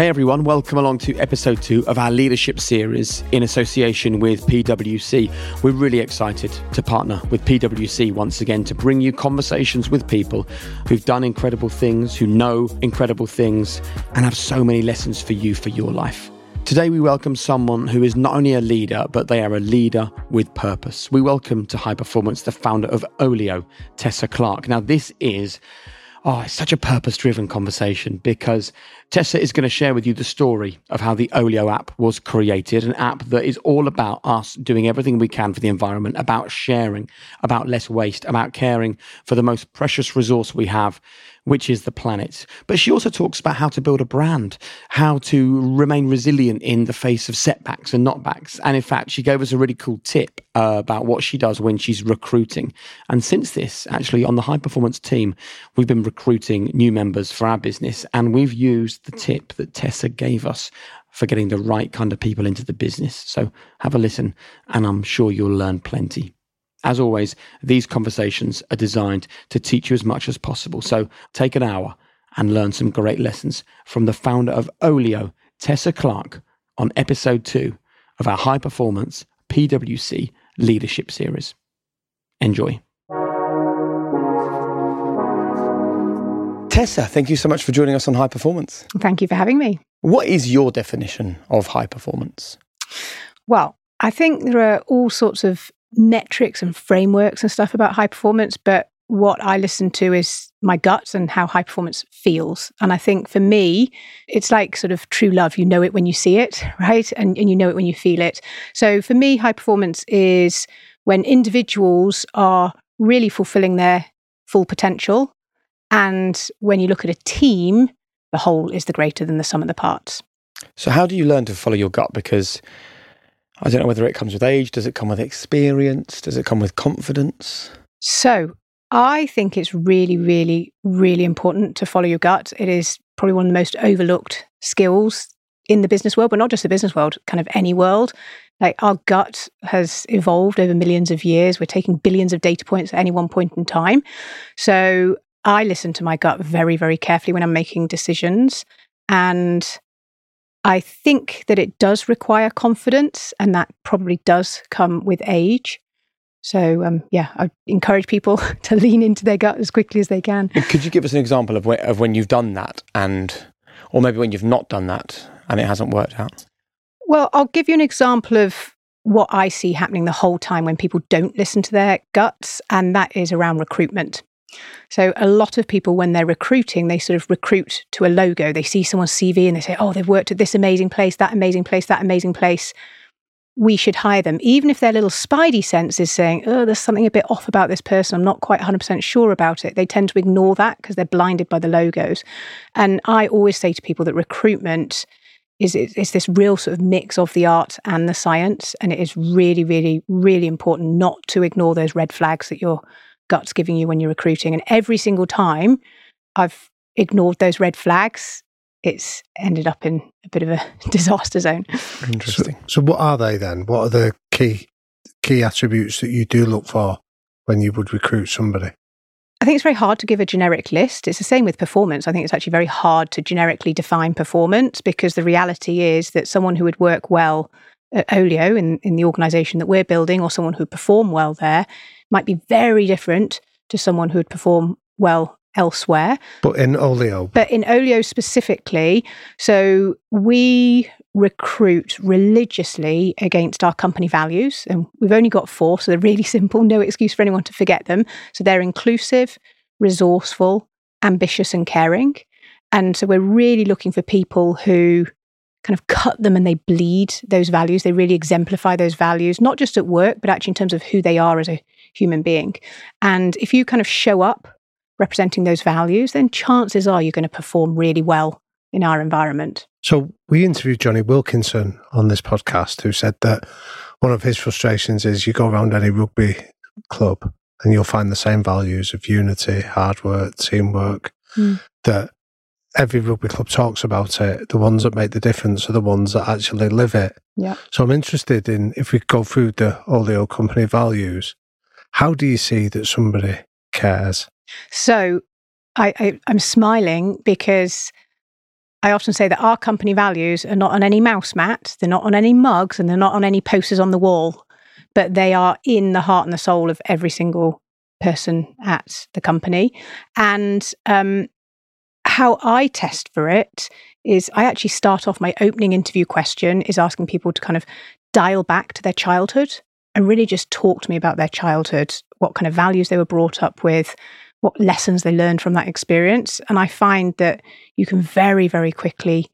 Hey everyone, welcome along to episode two of our leadership series in association with PwC. We're really excited to partner with PwC once again to bring you conversations with people who've done incredible things, who know incredible things, and have so many lessons for you for your life. Today, we welcome someone who is not only a leader, but they are a leader with purpose. We welcome to High Performance the founder of Olio, Tessa Clarke. Now, this is Oh, it's such a purpose driven conversation because Tessa is going to share with you the story of how the Olio app was created, an app that is all about us doing everything we can for the environment, about sharing, about less waste, about caring for the most precious resource we have, which is the planet. But she also talks about how to build a brand, how to remain resilient in the face of setbacks and knockbacks. And in fact, she gave us a really cool tip uh, about what she does when she's recruiting. And since this, actually, on the high performance team, we've been recruiting new members for our business, and we've used the tip that Tessa gave us for getting the right kind of people into the business. So have a listen, and I'm sure you'll learn plenty. As always, these conversations are designed to teach you as much as possible. So take an hour and learn some great lessons from the founder of Olio, Tessa Clarke, on episode two of our high performance PwC leadership series. Enjoy. Tessa, thank you so much for joining us on High Performance. Thank you for having me. What is your definition of high performance? Well, I think there are all sorts of metrics and frameworks and stuff about high performance, but what I listen to is my gut and how high performance feels. And I think for me, it's like sort of true love. You know it when you see it, right? And, and you know it when you feel it. So for me, high performance is when individuals are really fulfilling their full potential. And when you look at a team, the whole is the greater than the sum of the parts. So, how do you learn to follow your gut? Because I don't know whether it comes with age. Does it come with experience? Does it come with confidence? So, I think it's really, really, really important to follow your gut. It is probably one of the most overlooked skills in the business world, but not just the business world, kind of any world. Like our gut has evolved over millions of years. We're taking billions of data points at any one point in time. So I listen to my gut very, very carefully when I'm making decisions. And I think that it does require confidence, and that probably does come with age. So, um, yeah, I encourage people to lean into their gut as quickly as they can. Could you give us an example of, where, of when you've done that, and or maybe when you've not done that and it hasn't worked out? Well, I'll give you an example of what I see happening the whole time when people don't listen to their guts, and that is around recruitment. So a lot of people, when they're recruiting, they sort of recruit to a logo. They see someone's CV and they say, "Oh, they've worked at this amazing place, that amazing place, that amazing place." We should hire them, even if their little spidey sense is saying, "Oh, there's something a bit off about this person. I'm not quite 100% sure about it." They tend to ignore that because they're blinded by the logos. And I always say to people that recruitment is it's this real sort of mix of the art and the science, and it is really, really, really important not to ignore those red flags that you're gut's giving you when you're recruiting. And every single time I've ignored those red flags, it's ended up in a bit of a disaster zone. Interesting. So, so what are they then? What are the key key attributes that you do look for when you would recruit somebody? I think it's very hard to give a generic list. It's the same with performance. I think it's actually very hard to generically define performance because the reality is that someone who would work well at Olio in, in the organization that we're building or someone who would perform well there might be very different to someone who would perform well elsewhere. But in Olio. But in Olio specifically, so we recruit religiously against our company values. And we've only got four, so they're really simple, no excuse for anyone to forget them. So they're inclusive, resourceful, ambitious, and caring. And so we're really looking for people who kind of cut them and they bleed those values. They really exemplify those values, not just at work, but actually in terms of who they are as a human being. And if you kind of show up representing those values, then chances are you're going to perform really well in our environment. So we interviewed Jonny Wilkinson on this podcast who said that one of his frustrations is you go around any rugby club and you'll find the same values of unity, hard work, teamwork, mm. that every rugby club talks about it. The ones that make the difference are the ones that actually live it. Yeah. So I'm interested in if we go through the Olio company values, how do you see that somebody cares? So I, I I'm smiling because I often say that our company values are not on any mouse mat, they're not on any mugs, and they're not on any posters on the wall, but they are in the heart and the soul of every single person at the company. And um, how I test for it is I actually start off my opening interview question is asking people to kind of dial back to their childhood and really just talk to me about their childhood, what kind of values they were brought up with, what lessons they learned from that experience. And I find that you can very, very quickly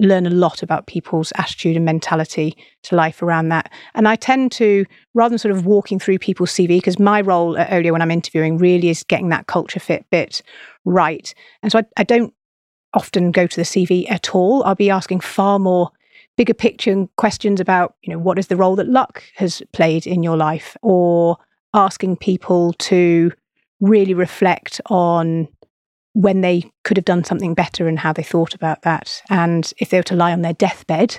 learn a lot about people's attitude and mentality to life around that. And I tend to, rather than sort of walking through people's CV, because my role at Olio when I'm interviewing really is getting that culture fit bit right. And so I, I don't often go to the CV at all. I'll be asking far more bigger picture questions about, you know, what is the role that luck has played in your life, or asking people to really reflect on when they could have done something better and how they thought about that. And if they were to lie on their deathbed,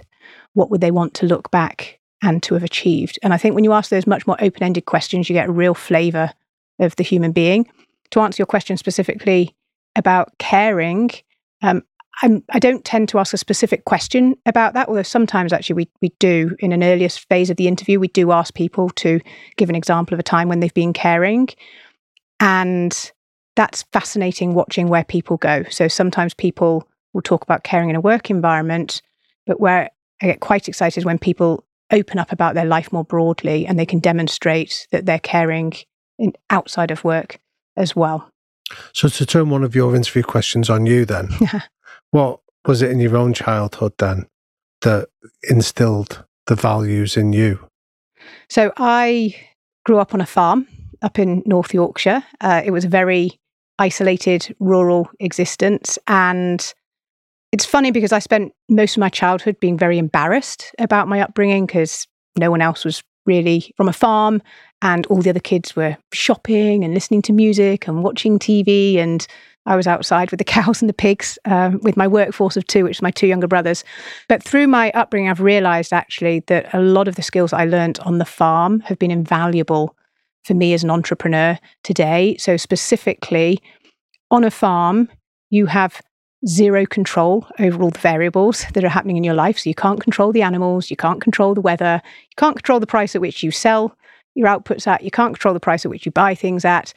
what would they want to look back and to have achieved? And I think when you ask those much more open ended questions, you get a real flavour of the human being. To answer your question specifically about caring, um, I'm, I do not tend to ask a specific question about that, although sometimes actually we, we do in an earliest phase of the interview, we do ask people to give an example of a time when they've been caring. And that's fascinating watching where people go. So sometimes people will talk about caring in a work environment, but where I get quite excited when people open up about their life more broadly and they can demonstrate that they're caring in, outside of work as well. So, to turn one of your interview questions on you, then, what was it in your own childhood then that instilled the values in you? So, I grew up on a farm up in North Yorkshire. Uh, it was a very isolated rural existence. And it's funny because I spent most of my childhood being very embarrassed about my upbringing because no one else was really from a farm and all the other kids were shopping and listening to music and watching TV. And I was outside with the cows and the pigs um, with my workforce of two, which is my two younger brothers. But through my upbringing, I've realized actually that a lot of the skills I learned on the farm have been invaluable for me as an entrepreneur today. So, specifically, on a farm, you have zero control over all the variables that are happening in your life. So, you can't control the animals, you can't control the weather, you can't control the price at which you sell your outputs at, you can't control the price at which you buy things at.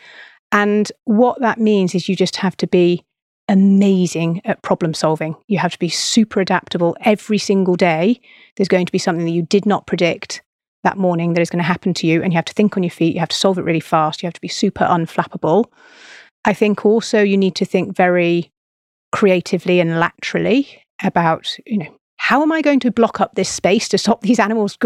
And what that means is you just have to be amazing at problem solving. You have to be super adaptable every single day. There's going to be something that you did not predict that morning that is going to happen to you and you have to think on your feet you have to solve it really fast you have to be super unflappable i think also you need to think very creatively and laterally about you know how am i going to block up this space to stop these animals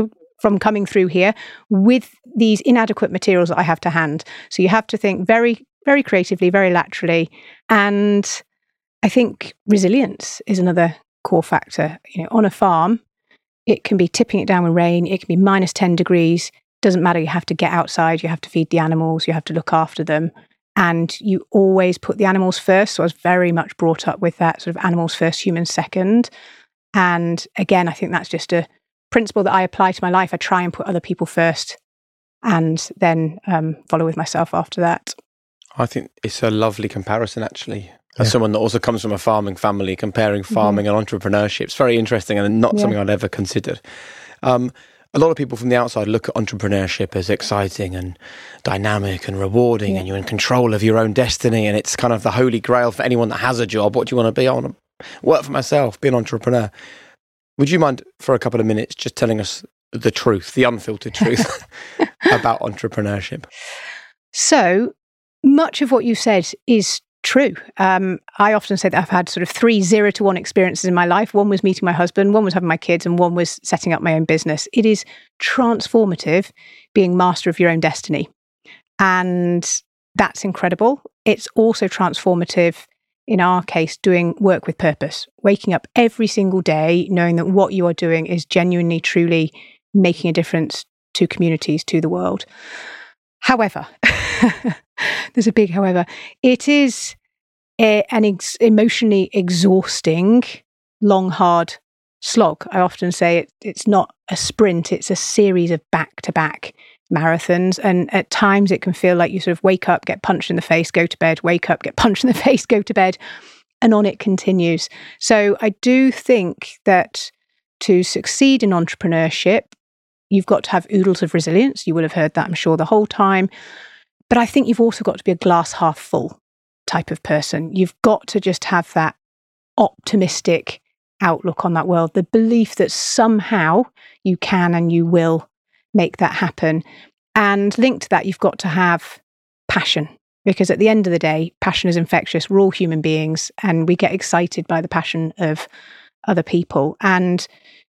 from coming through here with these inadequate materials that i have to hand so you have to think very very creatively very laterally and i think resilience is another core factor you know on a farm it can be tipping it down with rain. It can be minus 10 degrees. Doesn't matter. You have to get outside. You have to feed the animals. You have to look after them. And you always put the animals first. So I was very much brought up with that sort of animals first, humans second. And again, I think that's just a principle that I apply to my life. I try and put other people first and then um, follow with myself after that. I think it's a lovely comparison, actually as yeah. someone that also comes from a farming family, comparing mm-hmm. farming mm-hmm. and entrepreneurship. It's very interesting and not yeah. something I'd ever considered. Um, a lot of people from the outside look at entrepreneurship as exciting and dynamic and rewarding, yeah. and you're in control of your own destiny. And it's kind of the holy grail for anyone that has a job. What do you want to be? I want to work for myself, be an entrepreneur. Would you mind for a couple of minutes just telling us the truth, the unfiltered truth about entrepreneurship? So, much of what you said is true. Um, I often say that I've had sort of three zero to one experiences in my life. One was meeting my husband, one was having my kids, and one was setting up my own business. It is transformative being master of your own destiny. And that's incredible. It's also transformative, in our case, doing work with purpose, waking up every single day knowing that what you are doing is genuinely, truly making a difference to communities, to the world. However, there's a big however, it is a, an ex- emotionally exhausting, long, hard slog. I often say it, it's not a sprint, it's a series of back to back marathons. And at times it can feel like you sort of wake up, get punched in the face, go to bed, wake up, get punched in the face, go to bed. and on it continues. So I do think that to succeed in entrepreneurship, you've got to have oodles of resilience. You will have heard that, I'm sure, the whole time. But I think you've also got to be a glass half full type of person. You've got to just have that optimistic outlook on that world, the belief that somehow you can and you will make that happen. And linked to that, you've got to have passion because at the end of the day, passion is infectious. We're all human beings and we get excited by the passion of other people. And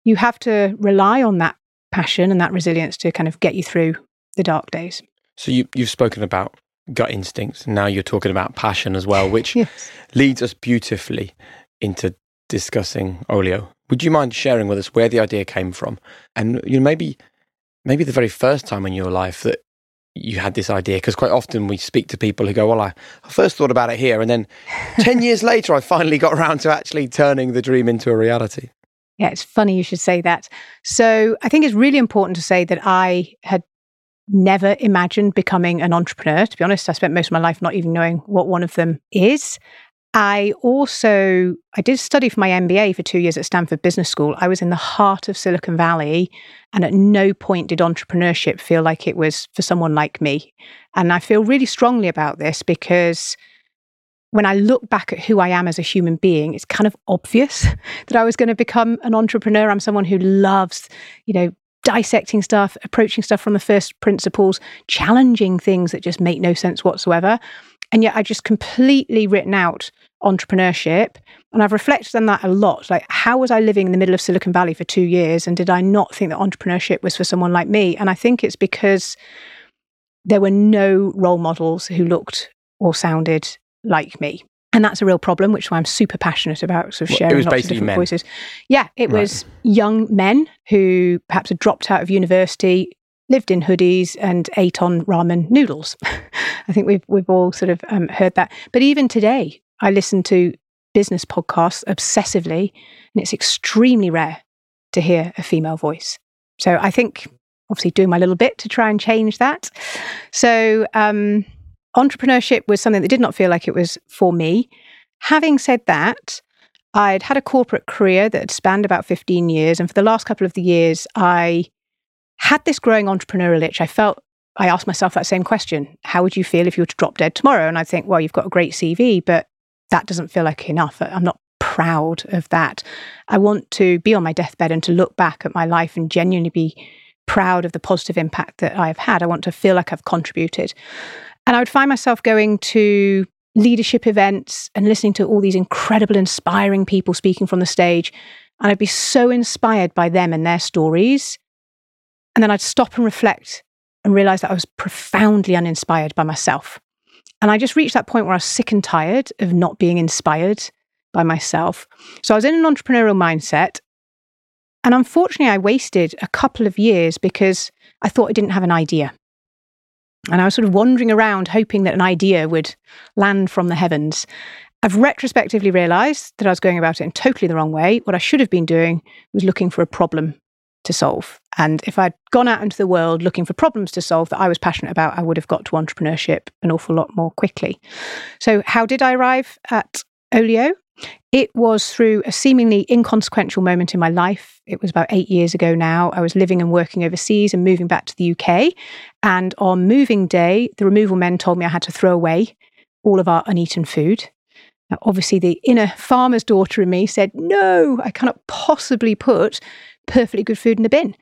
you have to rely on that passion and that resilience to kind of get you through the dark days. So you, you've spoken about gut instincts. Now you're talking about passion as well, which yes. leads us beautifully into discussing Olio. Would you mind sharing with us where the idea came from, and you know maybe maybe the very first time in your life that you had this idea? Because quite often we speak to people who go, "Well, I, I first thought about it here, and then ten years later, I finally got around to actually turning the dream into a reality." Yeah, it's funny you should say that. So I think it's really important to say that I had never imagined becoming an entrepreneur. To be honest, I spent most of my life not even knowing what one of them is. I also I did study for my MBA for 2 years at Stanford Business School. I was in the heart of Silicon Valley and at no point did entrepreneurship feel like it was for someone like me. And I feel really strongly about this because when I look back at who I am as a human being, it's kind of obvious that I was going to become an entrepreneur. I'm someone who loves, you know, dissecting stuff, approaching stuff from the first principles, challenging things that just make no sense whatsoever. And yet I just completely written out entrepreneurship. And I've reflected on that a lot. Like, how was I living in the middle of Silicon Valley for two years? And did I not think that entrepreneurship was for someone like me? And I think it's because there were no role models who looked or sounded like me. And that's a real problem, which is why I'm super passionate about, sort of sharing lots of different men. voices. Yeah, it right. was young men who perhaps had dropped out of university, lived in hoodies and ate on ramen noodles. I think we've we've all sort of um, heard that. But even today, I listen to business podcasts obsessively, and it's extremely rare to hear a female voice. So I think obviously doing my little bit to try and change that. So um, entrepreneurship was something that did not feel like it was for me. Having said that, I'd had a corporate career that had spanned about 15 years. And for the last couple of the years, I had this growing entrepreneurial itch. I felt I asked myself that same question. How would you feel if you were to drop dead tomorrow? And I think, well, you've got a great CV, but that doesn't feel like enough. I'm not proud of that. I want to be on my deathbed and to look back at my life and genuinely be proud of the positive impact that I've had. I want to feel like I've contributed. And I would find myself going to leadership events and listening to all these incredible, inspiring people speaking from the stage. And I'd be so inspired by them and their stories and then I'd stop and reflect and realize that I was profoundly uninspired by myself. And I just reached that point where I was sick and tired of not being inspired by myself. So I was in an entrepreneurial mindset. And unfortunately, I wasted a couple of years because I thought I didn't have an idea. And I was sort of wandering around hoping that an idea would land from the heavens. I've retrospectively realized that I was going about it in totally the wrong way. What I should have been doing was looking for a problem to solve. And if I'd gone out into the world looking for problems to solve that I was passionate about, I would have got to entrepreneurship an awful lot more quickly. So, how did I arrive at Olio? It was through a seemingly inconsequential moment in my life. It was about eight years ago now. I was living and working overseas and moving back to the UK. And on moving day, the removal men told me I had to throw away all of our uneaten food. Now, obviously, the inner farmer's daughter in me said, No, I cannot possibly put perfectly good food in the bin.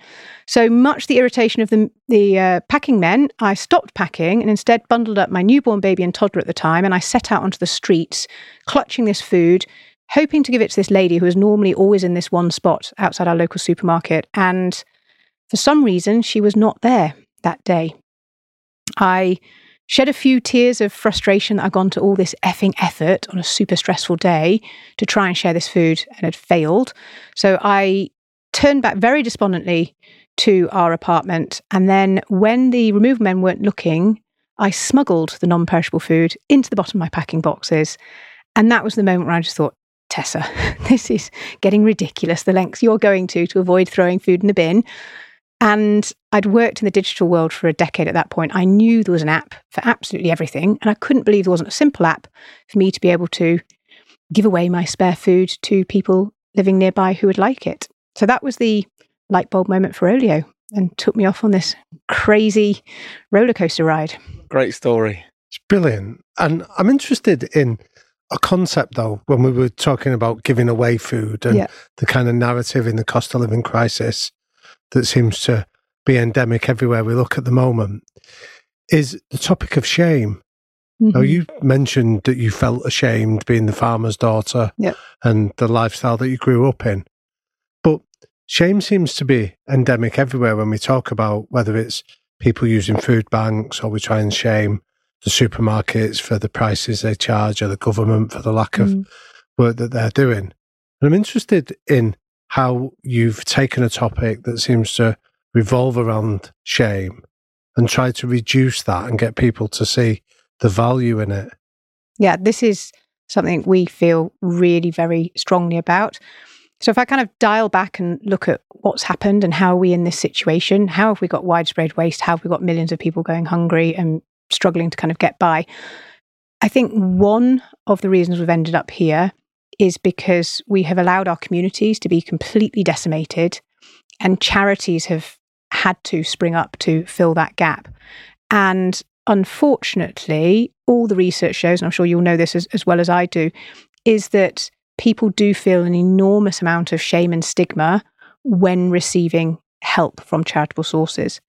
So much the irritation of the, the uh, packing men, I stopped packing and instead bundled up my newborn baby and toddler at the time. And I set out onto the streets, clutching this food, hoping to give it to this lady who was normally always in this one spot outside our local supermarket. And for some reason, she was not there that day. I shed a few tears of frustration that I'd gone to all this effing effort on a super stressful day to try and share this food and had failed. So I turned back very despondently to our apartment. And then when the removal men weren't looking, I smuggled the non perishable food into the bottom of my packing boxes. And that was the moment where I just thought, Tessa, this is getting ridiculous, the lengths you're going to to avoid throwing food in the bin. And I'd worked in the digital world for a decade at that point. I knew there was an app for absolutely everything. And I couldn't believe there wasn't a simple app for me to be able to give away my spare food to people living nearby who would like it. So that was the light bulb moment for Olio and took me off on this crazy roller coaster ride. Great story. It's brilliant. And I'm interested in a concept though, when we were talking about giving away food and yeah. the kind of narrative in the cost of living crisis that seems to be endemic everywhere we look at the moment, is the topic of shame. Mm-hmm. Now, you mentioned that you felt ashamed being the farmer's daughter yep. and the lifestyle that you grew up in. Shame seems to be endemic everywhere when we talk about whether it's people using food banks or we try and shame the supermarkets for the prices they charge or the government for the lack of mm. work that they're doing. And I'm interested in how you've taken a topic that seems to revolve around shame and try to reduce that and get people to see the value in it. Yeah, this is something we feel really very strongly about. So if I kind of dial back and look at what's happened and how are we in this situation, how have we got widespread waste? How have we got millions of people going hungry and struggling to kind of get by? I think one of the reasons we've ended up here is because we have allowed our communities to be completely decimated and charities have had to spring up to fill that gap. And unfortunately, all the research shows, and I'm sure you'll know this as, as well as I do, is that people do feel an enormous amount of shame and stigma when receiving help from charitable sources.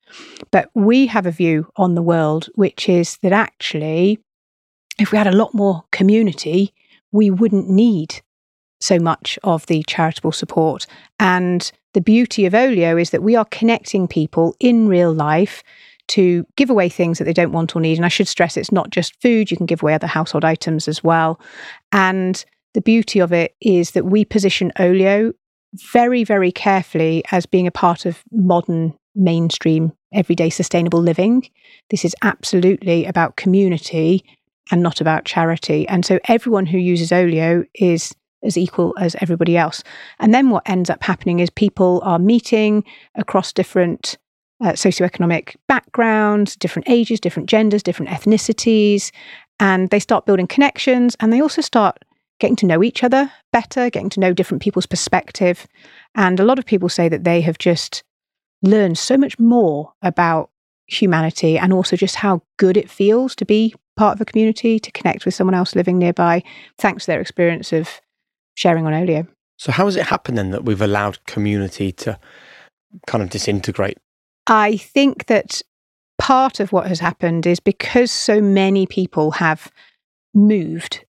But we have a view on the world, which is that actually, if we had a lot more community, we wouldn't need so much of the charitable support. And the beauty of Olio is that we are connecting people in real life to give away things that they don't want or need. And I should stress it's not just food, you can give away other household items as well. And the beauty of it is that we position Olio very, very carefully as being a part of modern mainstream everyday sustainable living. This is absolutely about community and not about charity. And so everyone who uses Olio is as equal as everybody else. And then what ends up happening is people are meeting across different uh, socioeconomic backgrounds, different ages, different genders, different ethnicities, and they start building connections and they also start getting to know each other better, getting to know different people's perspective. And a lot of people say that they have just learned so much more about humanity and also just how good it feels to be part of a community, to connect with someone else living nearby, thanks to their experience of sharing on Olio. So, how has it happened then that we've allowed community to kind of disintegrate? I think that part of what has happened is because so many people have moved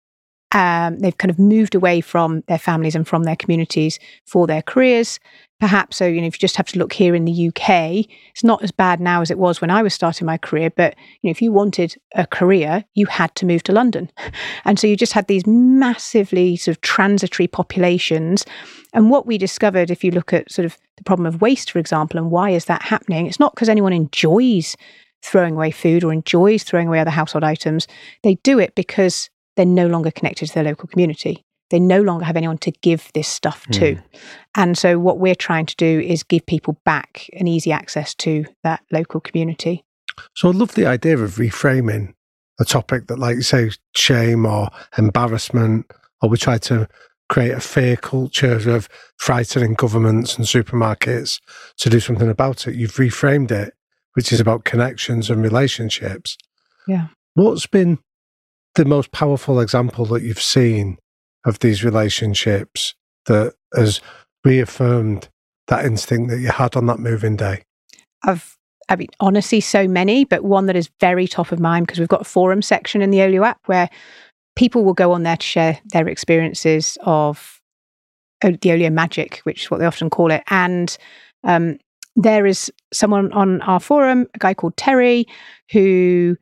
um, they've kind of moved away from their families and from their communities for their careers. Perhaps so, you know, if you just have to look here in the UK, it's not as bad now as it was when I was starting my career. But you know, if you wanted a career, you had to move to London, and so you just had these massively sort of transitory populations. And what we discovered, if you look at sort of the problem of waste, for example, and why is that happening? It's not because anyone enjoys throwing away food or enjoys throwing away other household items. They do it because they're no longer connected to their local community. They no longer have anyone to give this stuff to. Mm. And so, what we're trying to do is give people back an easy access to that local community. So, I love the idea of reframing a topic that, like you say, shame or embarrassment, or we try to create a fear culture of frightening governments and supermarkets to do something about it. You've reframed it, which is about connections and relationships. Yeah. What's been the most powerful example that you've seen of these relationships that has reaffirmed that instinct that you had on that moving day? I've, I mean, honestly, so many, but one that is very top of mind because we've got a forum section in the Olio app where people will go on there to share their experiences of the Olio magic, which is what they often call it. And um, there is someone on our forum, a guy called Terry, who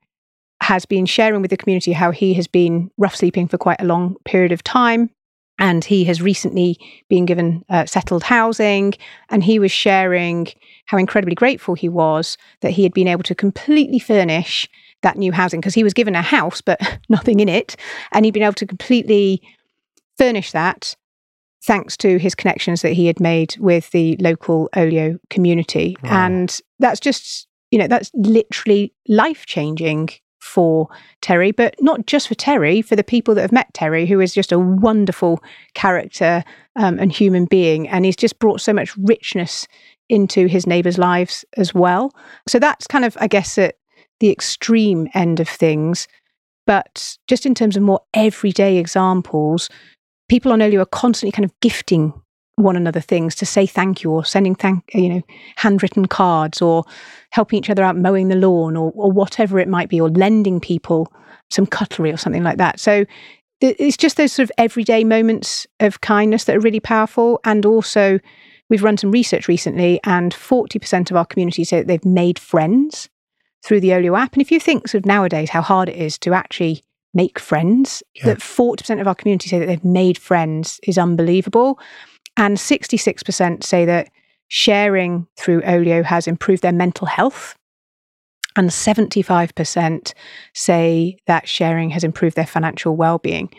has been sharing with the community how he has been rough sleeping for quite a long period of time. And he has recently been given uh, settled housing. And he was sharing how incredibly grateful he was that he had been able to completely furnish that new housing because he was given a house, but nothing in it. And he'd been able to completely furnish that thanks to his connections that he had made with the local Olio community. Wow. And that's just, you know, that's literally life changing for Terry, but not just for Terry, for the people that have met Terry, who is just a wonderful character um, and human being. And he's just brought so much richness into his neighbours' lives as well. So that's kind of, I guess, at the extreme end of things. But just in terms of more everyday examples, people on Olio are constantly kind of gifting one another things to say thank you or sending thank you know handwritten cards or helping each other out mowing the lawn or, or whatever it might be or lending people some cutlery or something like that. So it's just those sort of everyday moments of kindness that are really powerful. And also we've run some research recently and 40% of our community say that they've made friends through the Olio app. And if you think sort of nowadays how hard it is to actually make friends yeah. that 40% of our community say that they've made friends is unbelievable and 66% say that sharing through Olio has improved their mental health. And 75% say that sharing has improved their financial well being.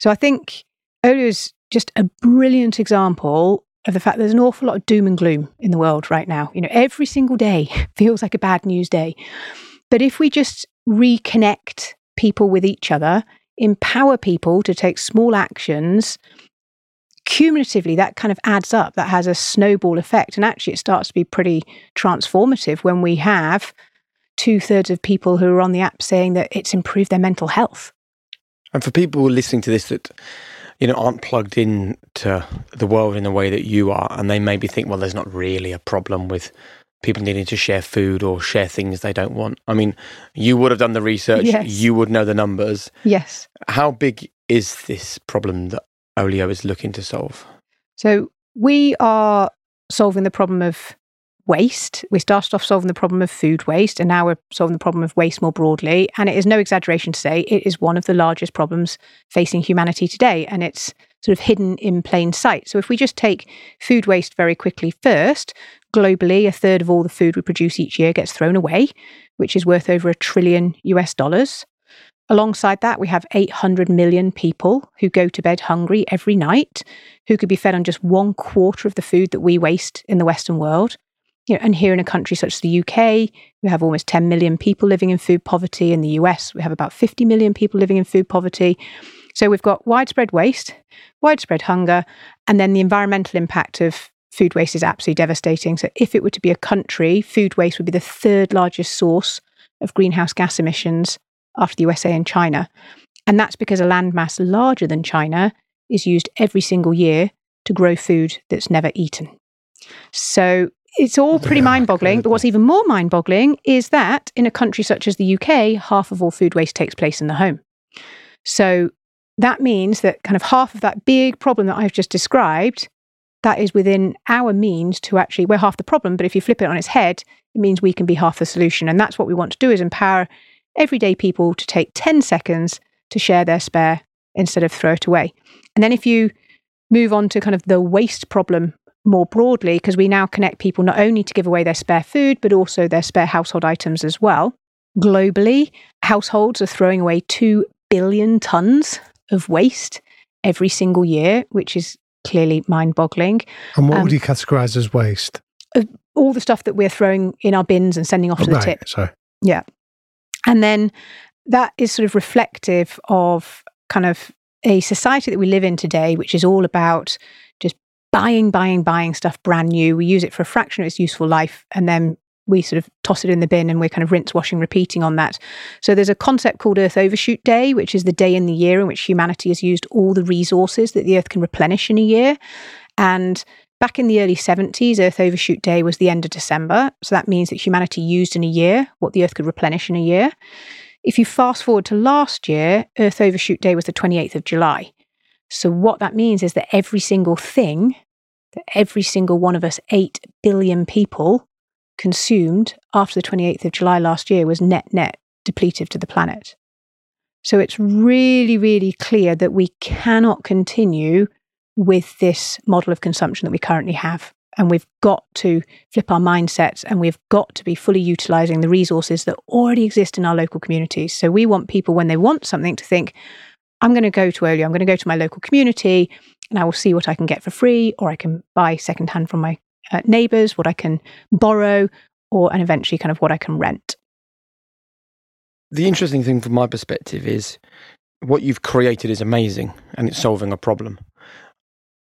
So I think Olio is just a brilliant example of the fact there's an awful lot of doom and gloom in the world right now. You know, every single day feels like a bad news day. But if we just reconnect people with each other, empower people to take small actions cumulatively that kind of adds up that has a snowball effect. And actually it starts to be pretty transformative when we have two-thirds of people who are on the app saying that it's improved their mental health. And for people listening to this that you know aren't plugged in to the world in the way that you are and they maybe think well there's not really a problem with people needing to share food or share things they don't want. I mean you would have done the research. Yes. you would know the numbers. Yes. How big is this problem that Olio is looking to solve? So we are solving the problem of waste. We started off solving the problem of food waste, and now we're solving the problem of waste more broadly. And it is no exaggeration to say it is one of the largest problems facing humanity today, and it's sort of hidden in plain sight. So if we just take food waste very quickly first, globally, a third of all the food we produce each year gets thrown away, which is worth over a trillion US dollars. Alongside that, we have 800 million people who go to bed hungry every night, who could be fed on just one quarter of the food that we waste in the Western world. You know, and here in a country such as the UK, we have almost 10 million people living in food poverty. In the US, we have about 50 million people living in food poverty. So we've got widespread waste, widespread hunger, and then the environmental impact of food waste is absolutely devastating. So if it were to be a country, food waste would be the third largest source of greenhouse gas emissions after the USA and China. And that's because a landmass larger than China is used every single year to grow food that's never eaten. So it's all pretty mind boggling. But what's even more mind boggling is that in a country such as the UK, half of all food waste takes place in the home. So that means that kind of half of that big problem that I've just described, that is within our means to actually, we're half the problem. But if you flip it on its head, it means we can be half the solution. And that's what we want to do is empower everyday people to take 10 seconds to share their spare instead of throw it away. And then if you move on to kind of the waste problem more broadly, because we now connect people not only to give away their spare food, but also their spare household items as well. Globally, households are throwing away 2 billion tons of waste every single year, which is clearly mind boggling. And what um, would you categorize as waste? All the stuff that we're throwing in our bins and sending off to right, the tip. Sorry. Yeah. And then that is sort of reflective of kind of a society that we live in today, which is all about just buying, buying, buying stuff brand new. We use it for a fraction of its useful life and then we sort of toss it in the bin and we're kind of rinse, washing, repeating on that. So there's a concept called Earth Overshoot Day, which is the day in the year in which humanity has used all the resources that the Earth can replenish in a year. And Back in the early 70s, Earth Overshoot Day was the end of December. So that means that humanity used in a year what the Earth could replenish in a year. If you fast forward to last year, Earth Overshoot Day was the 28th of July. So what that means is that every single thing that every single one of us, 8 billion people, consumed after the 28th of July last year was net net depletive to the planet. So it's really, really clear that we cannot continue with this model of consumption that we currently have. And we've got to flip our mindsets and we've got to be fully utilizing the resources that already exist in our local communities. So we want people, when they want something, to think, I'm going to go to Olio, I'm going to go to my local community and I will see what I can get for free, or I can buy secondhand from my uh, neighbors, what I can borrow, or and eventually kind of what I can rent. the interesting thing from my perspective is what you've created is amazing and it's solving a problem.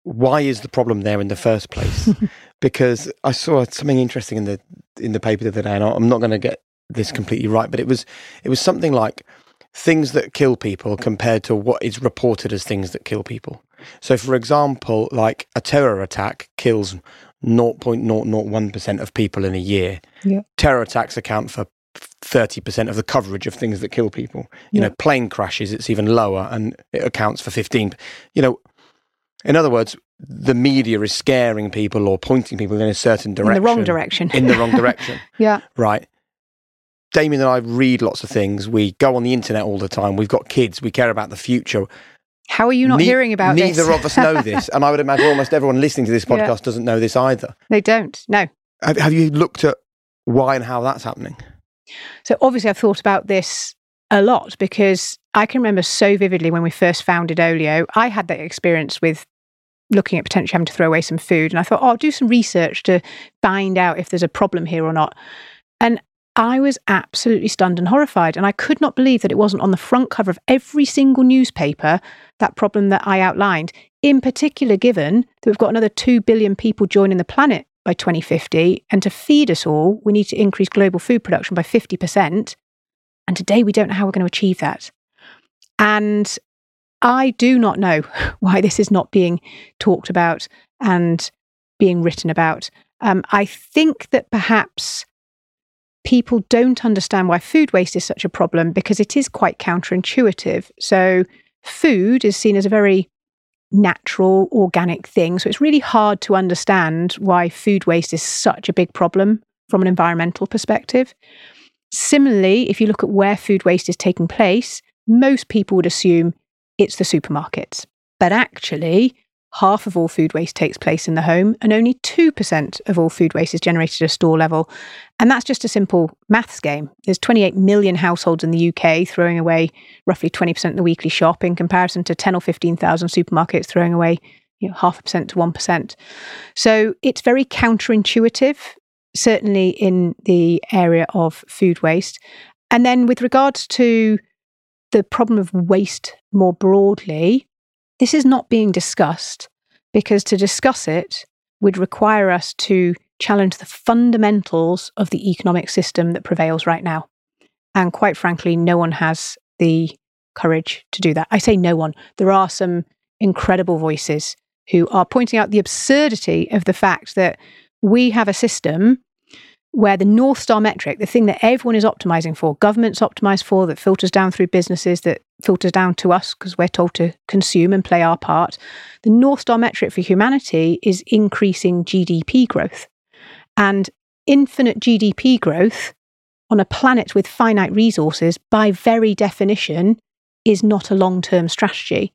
Why is the problem there in the first place? because I saw something interesting in the in the paper the other day, and I'm not going to get this completely right, but it was it was something like things that kill people compared to what is reported as things that kill people. So, for example, like a terror attack kills 0.001% of people in a year. Yeah. Terror attacks account for 30% of the coverage of things that kill people. You Yeah. know, plane crashes, it's even lower and it accounts for 15. You know, in other words, the media is scaring people or pointing people in a certain direction. In the wrong direction. In the wrong direction, yeah. right? Damian and I read lots of things. We go on the internet all the time. We've got kids. We care about the future. How are you not Ne- hearing about Neither this? Neither of us know this. And I would imagine almost everyone listening to this Yeah. podcast doesn't know this either. they don't. No. Have, have you looked at why and how that's happening? So obviously, I've thought about this a lot because I can remember so vividly when we first founded Olio. I had that experience with looking at potentially having to throw away some food, and I thought, oh, I'll do some research to find out if there's a problem here or not. And I was absolutely stunned and horrified, and I could not believe that it wasn't on the front cover of every single newspaper that problem that I outlined. In particular, given that we've got another two billion people joining the planet by 2050. And to feed us all, we need to increase global food production by 50%. And today we don't know how we're going to achieve that. And I do not know why this is not being talked about and being written about. Um, I think that perhaps people don't understand why food waste is such a problem because it is quite counterintuitive. So, food is seen as a very natural, organic thing. So it's really hard to understand why food waste is such a big problem from an environmental perspective. Similarly, if you look at where food waste is taking place, most people would assume it's the supermarkets. But actually, half of all food waste takes place in the home, and only 2% of all food waste is generated at store level. And that's just a simple maths game. There's 28 million households in the UK throwing away roughly 20% of the weekly shop in comparison to 10 or 15,000 supermarkets throwing away you know, half a percent to 1%. So it's very counterintuitive, certainly in the area of food waste. And then with regards to the problem of waste more broadly, this is not being discussed because to discuss it would require us to challenge the fundamentals of the economic system that prevails right now. And quite frankly, no one has the courage to do that. I say no one. There are some incredible voices who are pointing out the absurdity of the fact that we have a system where the North Star metric, the thing that everyone is optimizing for, government's optimize for, that filters down through businesses, that filters down to us because we're told to consume and play our part. The North Star metric for humanity is increasing GDP growth. And infinite GDP growth on a planet with finite resources, by very definition, is not a long term strategy.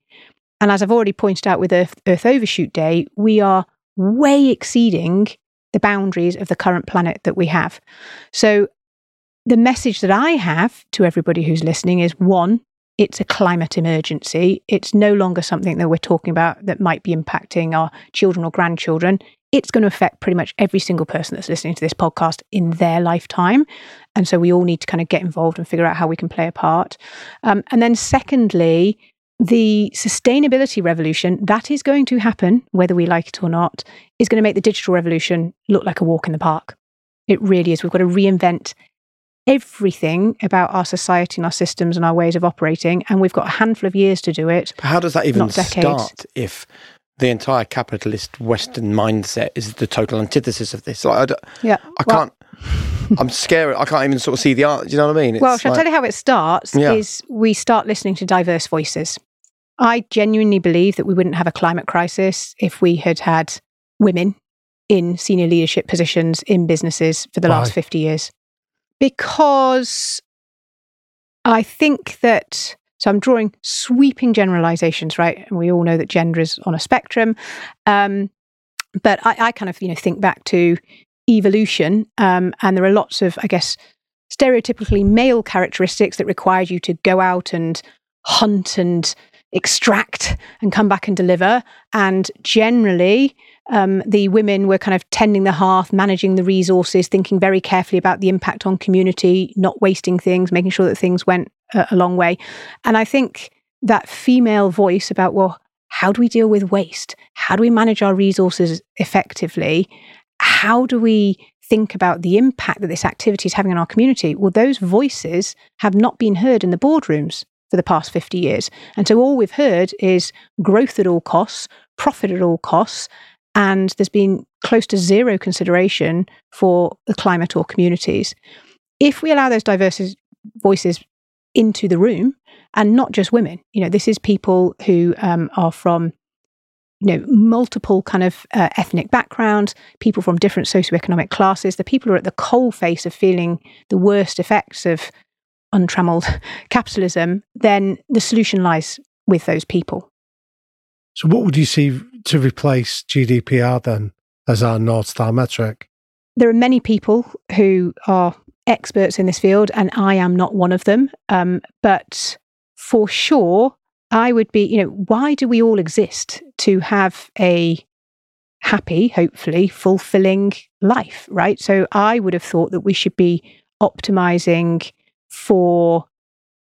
And as I've already pointed out with Earth, Earth Overshoot Day, we are way exceeding the boundaries of the current planet that we have. So, the message that I have to everybody who's listening is one, it's a climate emergency. It's no longer something that we're talking about that might be impacting our children or grandchildren. It's going to affect pretty much every single person that's listening to this podcast in their lifetime. And so we all need to kind of get involved and figure out how we can play a part. Um, and then, secondly, the sustainability revolution that is going to happen, whether we like it or not, is going to make the digital revolution look like a walk in the park. It really is. We've got to reinvent everything about our society and our systems and our ways of operating. And we've got a handful of years to do it. How does that even start if the entire capitalist Western mindset is the total antithesis of this? Like, I, Yeah. I can't. I'm scared. I can't even sort of see the art. Do you know what I mean? It's Well, shall I like- tell you how it starts? Yeah. Is we start listening to diverse voices. I genuinely believe that we wouldn't have a climate crisis if we had had women in senior leadership positions in businesses for the Why? last 50 years. Because I think that, so I'm drawing sweeping generalizations, right? And we all know that gender is on a spectrum. Um, but I, I kind of, you know, think back to evolution. Um, and there are lots of, I guess, stereotypically male characteristics that required you to go out and hunt and extract and come back and deliver. And generally, Um, the women were kind of tending the hearth, managing the resources, thinking very carefully about the impact on community, not wasting things, making sure that things went a, a long way. And I think that female voice about, well, how do we deal with waste? How do we manage our resources effectively? How do we think about the impact that this activity is having on our community? Well, those voices have not been heard in the boardrooms for the past 50 years. And so all we've heard is growth at all costs, profit at all costs, and there's been close to zero consideration for the climate or communities. If we allow those diverse voices into the room, and not just women, you know, this is people who um, are from you know multiple kind of uh, ethnic backgrounds people from different socioeconomic classes the people who are at the coal face of feeling the worst effects of untrammeled capitalism then the solution lies with those people so what would you see to replace GDP then as our North Star metric? There are many people who are experts in this field, and I am not one of them. Um, but for sure, I would be, you know, why do we all exist? To have a happy, hopefully, fulfilling life, right? So I would have thought that we should be optimizing for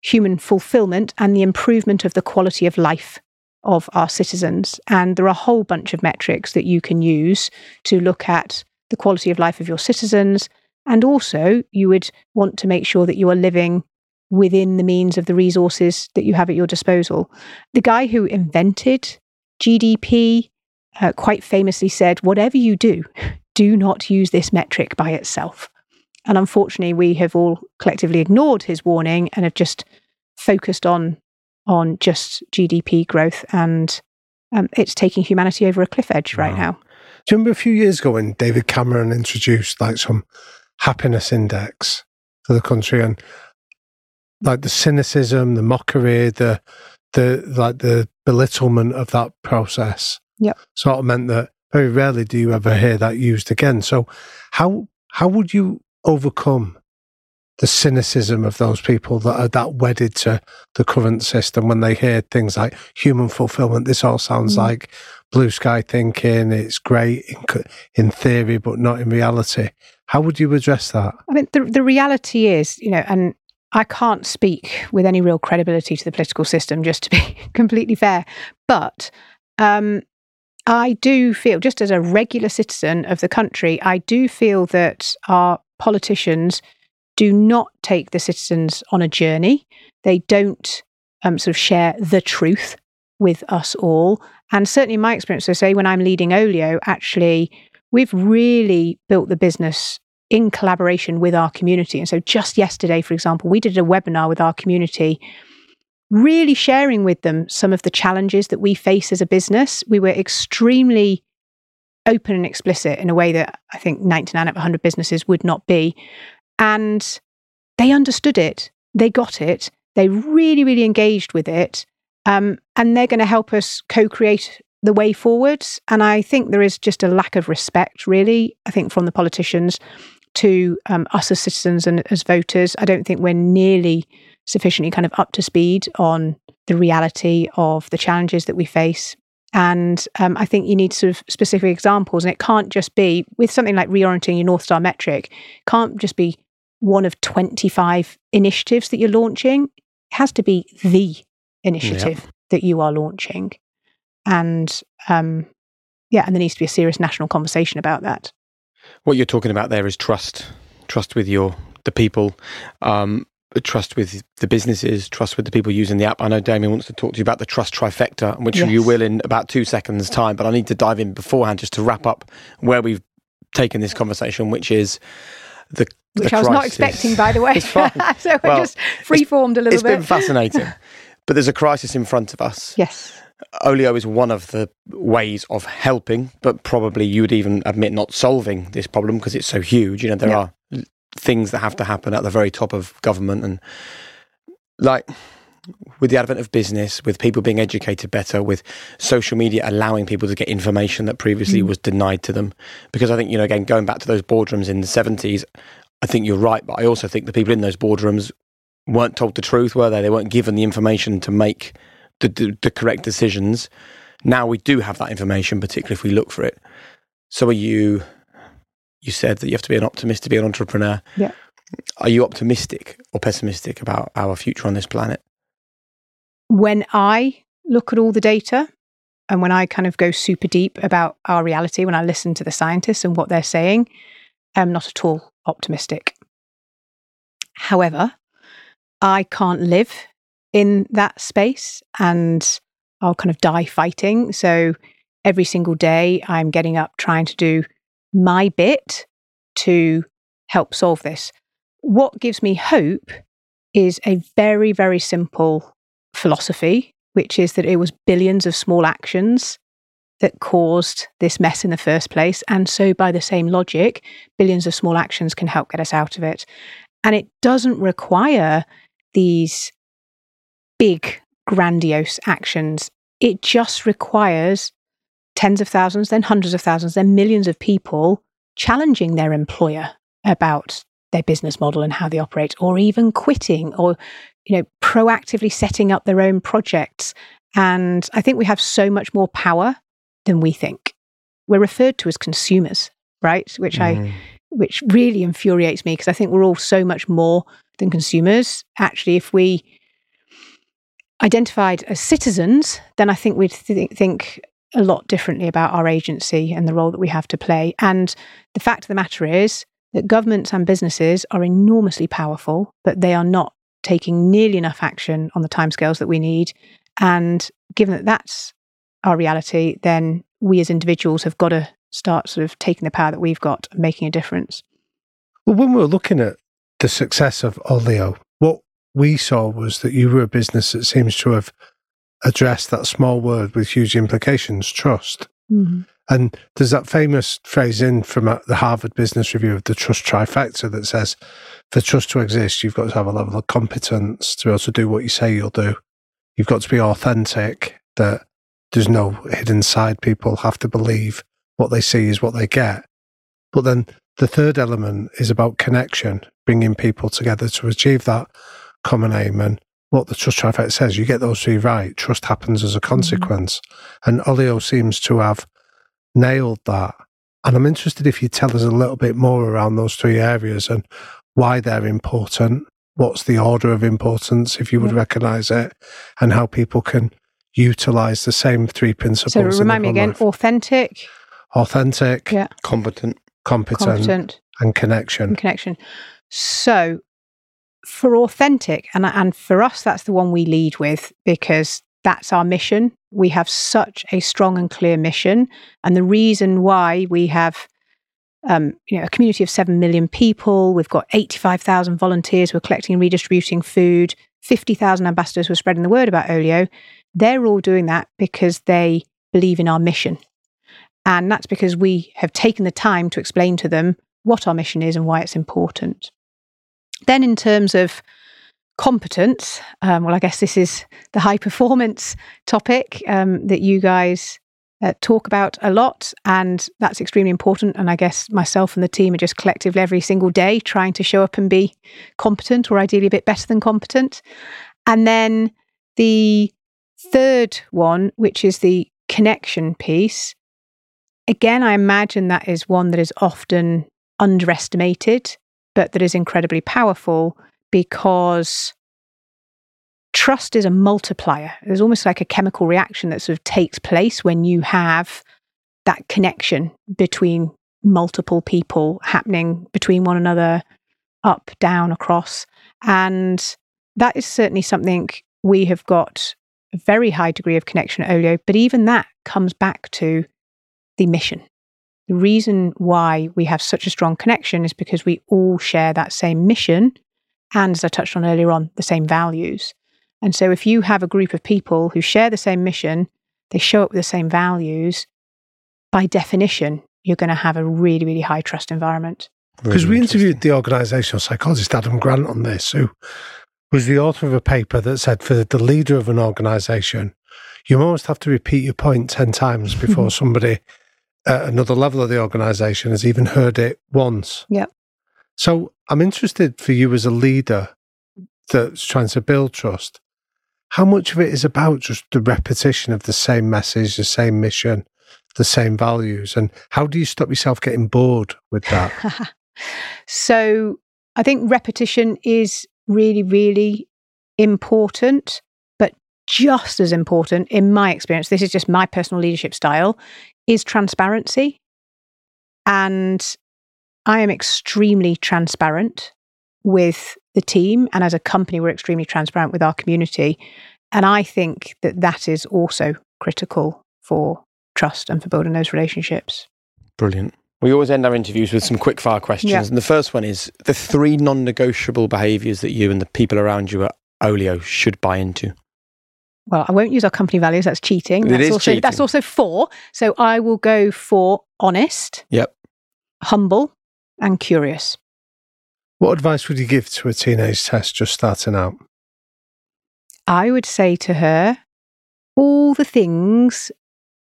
human fulfillment and the improvement of the quality of life of our citizens. And there are a whole bunch of metrics that you can use to look at the quality of life of your citizens. And also, you would want to make sure that you are living within the means of the resources that you have at your disposal. The guy who invented GDP uh, quite famously said, Whatever you do, do not use this metric by itself. And unfortunately, we have all collectively ignored his warning and have just focused on on just GDP growth, and um, it's taking humanity over a cliff edge right now. Do you remember a few years ago when David Cameron introduced like some happiness index for the country and like the cynicism, the mockery, the the like the belittlement of that process yep. sort of meant that very rarely do you ever hear that used again. So how how would you overcome the cynicism of those people that are that wedded to the current system when they hear things like human fulfillment. This all sounds mm. like blue sky thinking. It's great in, in theory, but not in reality. How would you address that? I mean, the, the reality is, you know, and I can't speak with any real credibility to the political system, just to be completely fair. But um, I do feel, just as a regular citizen of the country, I do feel that our politicians do not take the citizens on a journey. They don't um, sort of share the truth with us all. And certainly, my experience, so say when I'm leading Olio, actually, we've really built the business in collaboration with our community. And so, just yesterday, for example, we did a webinar with our community, really sharing with them some of the challenges that we face as a business. We were extremely open and explicit in a way that I think 99 out of 100 businesses would not be. And they understood it, they got it, they really, really engaged with it. Um, and they're going to help us co create the way forwards. And I think there is just a lack of respect, really, I think, from the politicians to um, us as citizens and as voters. I don't think we're nearly sufficiently kind of up to speed on the reality of the challenges that we face. And um, I think you need sort of specific examples. And it can't just be with something like reorienting your North Star metric, can't just be one of 25 initiatives that you're launching. It has to be the initiative that you are launching. And um, yeah, and there needs to be a serious national conversation about that. What you're talking about there is trust, trust with your the people, um, trust with the businesses, trust with the people using the app. I know Damian wants to talk to you about the trust trifecta, which yes. you will in about two seconds' time. But I need to dive in beforehand just to wrap up where we've taken this conversation, which is the which I was not expecting, by the way. so well, just free-formed a little it's bit. It's been fascinating, but there's a crisis in front of us. Yes. Olio is one of the ways of helping, but probably you would even admit not solving this problem because it's so huge. You know, there are things that have to happen at the very top of government and like with the advent of business, with people being educated better, with social media allowing people to get information that previously mm. was denied to them. Because I think, you know, again, going back to those boardrooms in the 70s, I think you're right, but I also think the people in those boardrooms weren't told the truth, were they? They weren't given the information to make the, the, the correct decisions. Now we do have that information, particularly if we look for it. So are you? You said that you have to be an optimist to be an entrepreneur. Yeah. Are you optimistic or pessimistic about our future on this planet? When I look at all the data and when I kind of go super deep about our reality, when I listen to the scientists and what they're saying, I'm not at all optimistic. However, I can't live in that space and I'll kind of die fighting. So every single day, I'm getting up trying to do my bit to help solve this. What gives me hope is a very, very simple philosophy, which is that it was billions of small actions that caused this mess in the first place. And so, by the same logic, billions of small actions can help get us out of it. And it doesn't require these big, grandiose actions. It just requires tens of thousands, then hundreds of thousands, then millions of people challenging their employer about their business model and how they operate, or even quitting, or you know, proactively setting up their own projects. And I think we have so much more power than we think. We're referred to as consumers, right? Which mm. I which really infuriates me because I think we're all so much more than consumers. Actually, if we identified as citizens, then I think we'd th- think a lot differently about our agency and the role that we have to play. And the fact of the matter is that governments and businesses are enormously powerful, but they are not taking nearly enough action on the timescales that we need. And given that that's our reality, then we as individuals have got to start sort of taking the power that we've got and making a difference. Well, when we were looking at the success of Olio, what we saw was that you were a business that seems to have addressed that small word with huge implications trust. Mm-hmm. And there's that famous phrase in from uh, the Harvard Business Review of the trust trifecta that says, for trust to exist, you've got to have a level of competence to be able to do what you say you'll do. You've got to be authentic, that there's no hidden side. People have to believe what they see is what they get. But then the third element is about connection, bringing people together to achieve that common aim. And what the trust trifecta says, you get those three right, trust happens as a mm-hmm. consequence. Mm-hmm. And Olio seems to have nailed that. And I'm interested if you tell us a little bit more around those three areas and why they're important. What's the order of importance, if you would recognize it, and how people can utilize the same three principles. So remind me again: life. authentic, authentic, yeah. competent, competent, competent, and connection. And connection. So for authentic, and and for us, that's the one we lead with because that's our mission. We have such a strong and clear mission, and the reason why we have. Um, you know, a community of 7 million people. We've got 85,000 volunteers who are collecting and redistributing food, 50,000 ambassadors who are spreading the word about Olio. They're all doing that because they believe in our mission. And that's because we have taken the time to explain to them what our mission is and why it's important. Then, in terms of competence, um, well, I guess this is the high performance topic um, that you guys uh, talk about a lot, and that's extremely important. And I guess myself and the team are just collectively every single day trying to show up and be competent, or ideally a bit better than competent. And then the third one, which is the connection piece, again, I imagine that is one that is often underestimated but that is incredibly powerful because trust is a multiplier. There's almost like a chemical reaction that sort of takes place when you have that connection between multiple people happening between one another, up, down, across. And that is certainly something we have got a very high degree of connection at Olio, but even that comes back to the mission. The reason why we have such a strong connection is because we all share that same mission and, as I touched on earlier on, the same values. And so, if you have a group of people who share the same mission, they show up with the same values, by definition, you're going to have a really, really high trust environment. Because we interviewed the organizational psychologist Adam Grant on this, who was the author of a paper that said for the leader of an organization, you almost have to repeat your point 10 times before somebody at another level of the organization has even heard it once. Yeah. So I'm interested for you as a leader that's trying to build trust. How much of it is about just the repetition of the same message, the same mission, the same values. And how do you stop yourself getting bored with that? so I think repetition is really, really important, but just as important, in my experience, this is just my personal leadership style, is transparency. And I am extremely transparent with the team. And as a company, we're extremely transparent with our community. And I think that that is also critical for trust and for building those relationships. Brilliant. We always end our interviews with some quick fire questions. Yeah. And the first one is the three non negotiable behaviors that you and the people around you at Olio should buy into. Well, I won't use our company values. That's cheating. That's it is also, cheating. That's also four. So I will go for honest, yep, humble, and curious. What advice would you give to a teenage Tess just starting out? I would say to her, all the things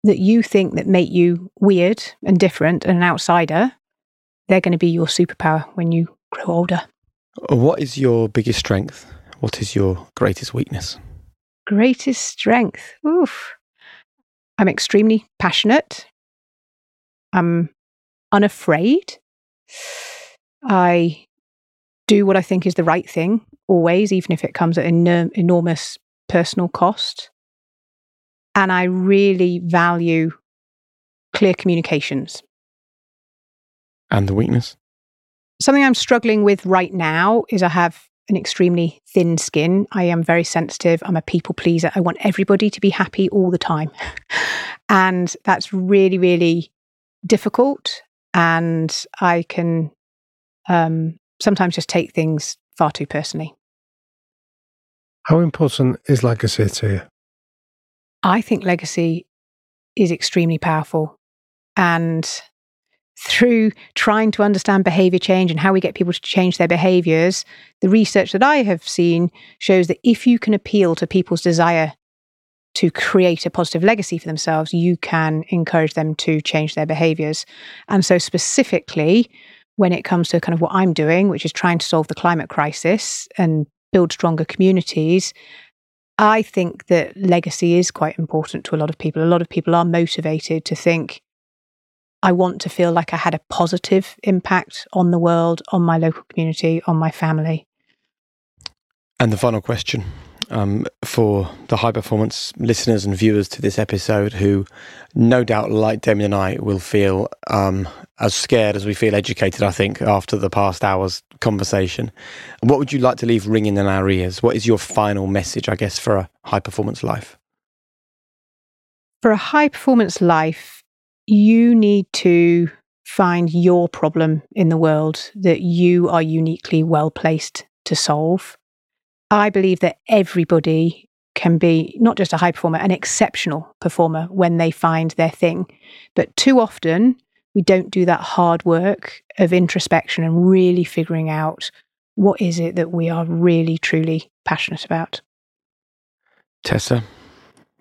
that you think that make you weird and different and an outsider, they're going to be your superpower when you grow older. What is your biggest strength? What is your greatest weakness? Greatest strength. Oof. I'm extremely passionate. I'm unafraid. I do what I think is the right thing always, even if it comes at an enormous personal cost. And I really value clear communications. And the weakness? Something I'm struggling with right now is I have an extremely thin skin. I am very sensitive. I'm a people pleaser. I want everybody to be happy all the time. and that's really, really difficult. And I can um, sometimes just take things far too personally. How important is legacy to you? I think legacy is extremely powerful. And through trying to understand behavior change and how we get people to change their behaviors, the research that I have seen shows that if you can appeal to people's desire to create a positive legacy for themselves, you can encourage them to change their behaviors. And so, specifically, when it comes to kind of what I'm doing, which is trying to solve the climate crisis and build stronger communities, I think that legacy is quite important to a lot of people. A lot of people are motivated to think, I want to feel like I had a positive impact on the world, on my local community, on my family. And the final question um, for the high performance listeners and viewers to this episode who, no doubt, like Damian and I, will feel um, as scared as we feel educated, I think, after the past hour's conversation. What would you like to leave ringing in our ears? What is your final message, I guess, for a high performance life? For a high performance life, you need to find your problem in the world that you are uniquely well placed to solve I believe that everybody can be not just a high performer, an exceptional performer when they find their thing. But too often, we don't do that hard work of introspection and really figuring out what is it that we are really, truly passionate about. Tessa,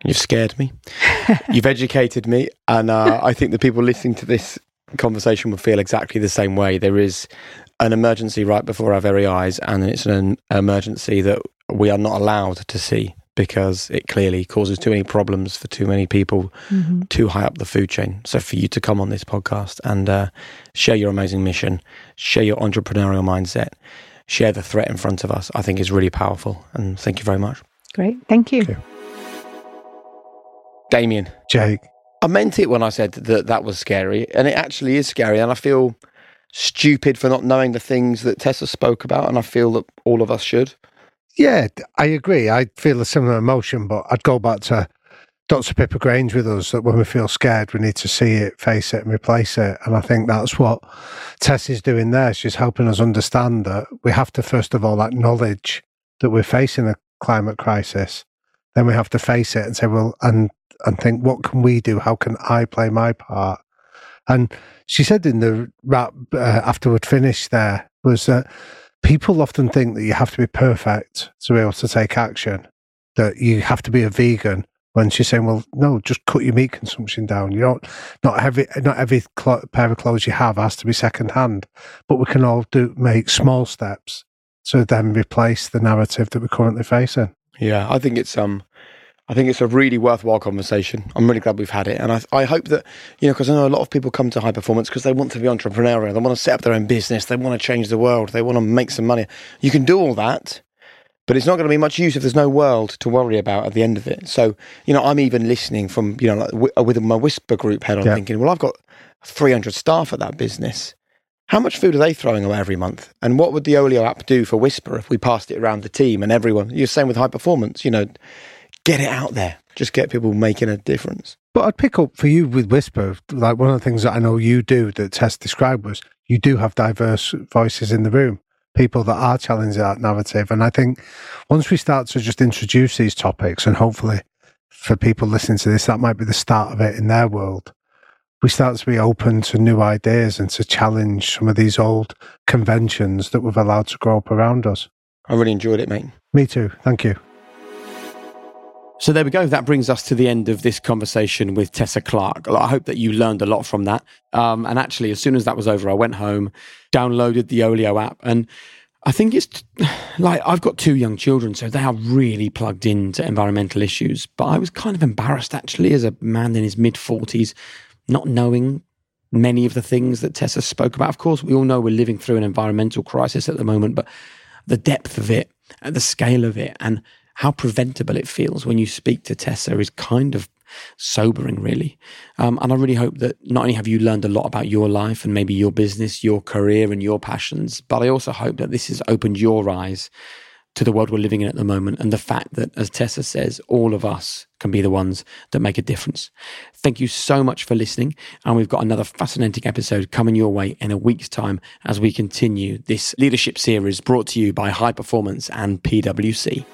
you've scared me. you've educated me. And uh, I think the people listening to this conversation will feel exactly the same way. There is an emergency right before our very eyes, and it's an emergency that we are not allowed to see because it clearly causes too many problems for too many people mm-hmm. too high up the food chain. So, for you to come on this podcast and uh, share your amazing mission, share your entrepreneurial mindset, share the threat in front of us, I think is really powerful. And thank you very much. Great. Thank you. Thank you. Damian. Jake. I meant it when I said that that was scary, and it actually is scary. And I feel stupid for not knowing the things that Tessa spoke about, and I feel that all of us should. Yeah, I agree. I feel a similar emotion, but I'd go back to Dr. Pippa Grange with us that when we feel scared, we need to see it, face it, and replace it. And I think that's what Tess is doing there. She's helping us understand that we have to, first of all, acknowledge that we're facing a climate crisis. Then we have to face it and say, well, and and think, what can we do? How can I play my part? And she said in the wrap uh, after we'd finished there was that people often think that you have to be perfect to be able to take action, that you have to be a vegan. When she's saying, "Well, no, just cut your meat consumption down. You don't not every not every cl- pair of clothes you have has to be second hand, but we can all do make small steps to then replace the narrative that we're currently facing." Yeah, I think it's um I think it's a really worthwhile conversation. I'm really glad we've had it. And I, I hope that, you know, because I know a lot of people come to high performance because they want to be entrepreneurial. They want to set up their own business. They want to change the world. They want to make some money. You can do all that, but it's not going to be much use if there's no world to worry about at the end of it. So, you know, I'm even listening from, you know, like with my Whisper group head on yeah. thinking, well, I've got 300 staff at that business. How much food are they throwing away every month? And what would the Olio app do for Whisper if we passed it around the team and everyone? You're saying with high performance, you know, get it out there. Just get people making a difference. But I'd pick up for you with Whisper, like one of the things that I know you do that Tess described was you do have diverse voices in the room, people that are challenging that narrative. And I think once we start to just introduce these topics, and hopefully for people listening to this, that might be the start of it in their world, we start to be open to new ideas and to challenge some of these old conventions that we've allowed to grow up around us. I really enjoyed it, mate. Me too. Thank you. So there we go. That brings us to the end of this conversation with Tessa Clarke. I hope that you learned a lot from that. Um, and actually, as soon as that was over, I went home, downloaded the Olio app, and I think it's like I've got two young children, so they are really plugged into environmental issues. But I was kind of embarrassed actually as a man in his mid 40s, not knowing many of the things that Tessa spoke about. Of course, we all know we're living through an environmental crisis at the moment, but the depth of it, the scale of it, and how preventable it feels when you speak to Tessa is kind of sobering, really. Um, and I really hope that not only have you learned a lot about your life and maybe your business, your career, and your passions, but I also hope that this has opened your eyes to the world we're living in at the moment and the fact that, as Tessa says, all of us can be the ones that make a difference. Thank you so much for listening. And we've got another fascinating episode coming your way in a week's time as we continue this leadership series brought to you by High Performance and PwC.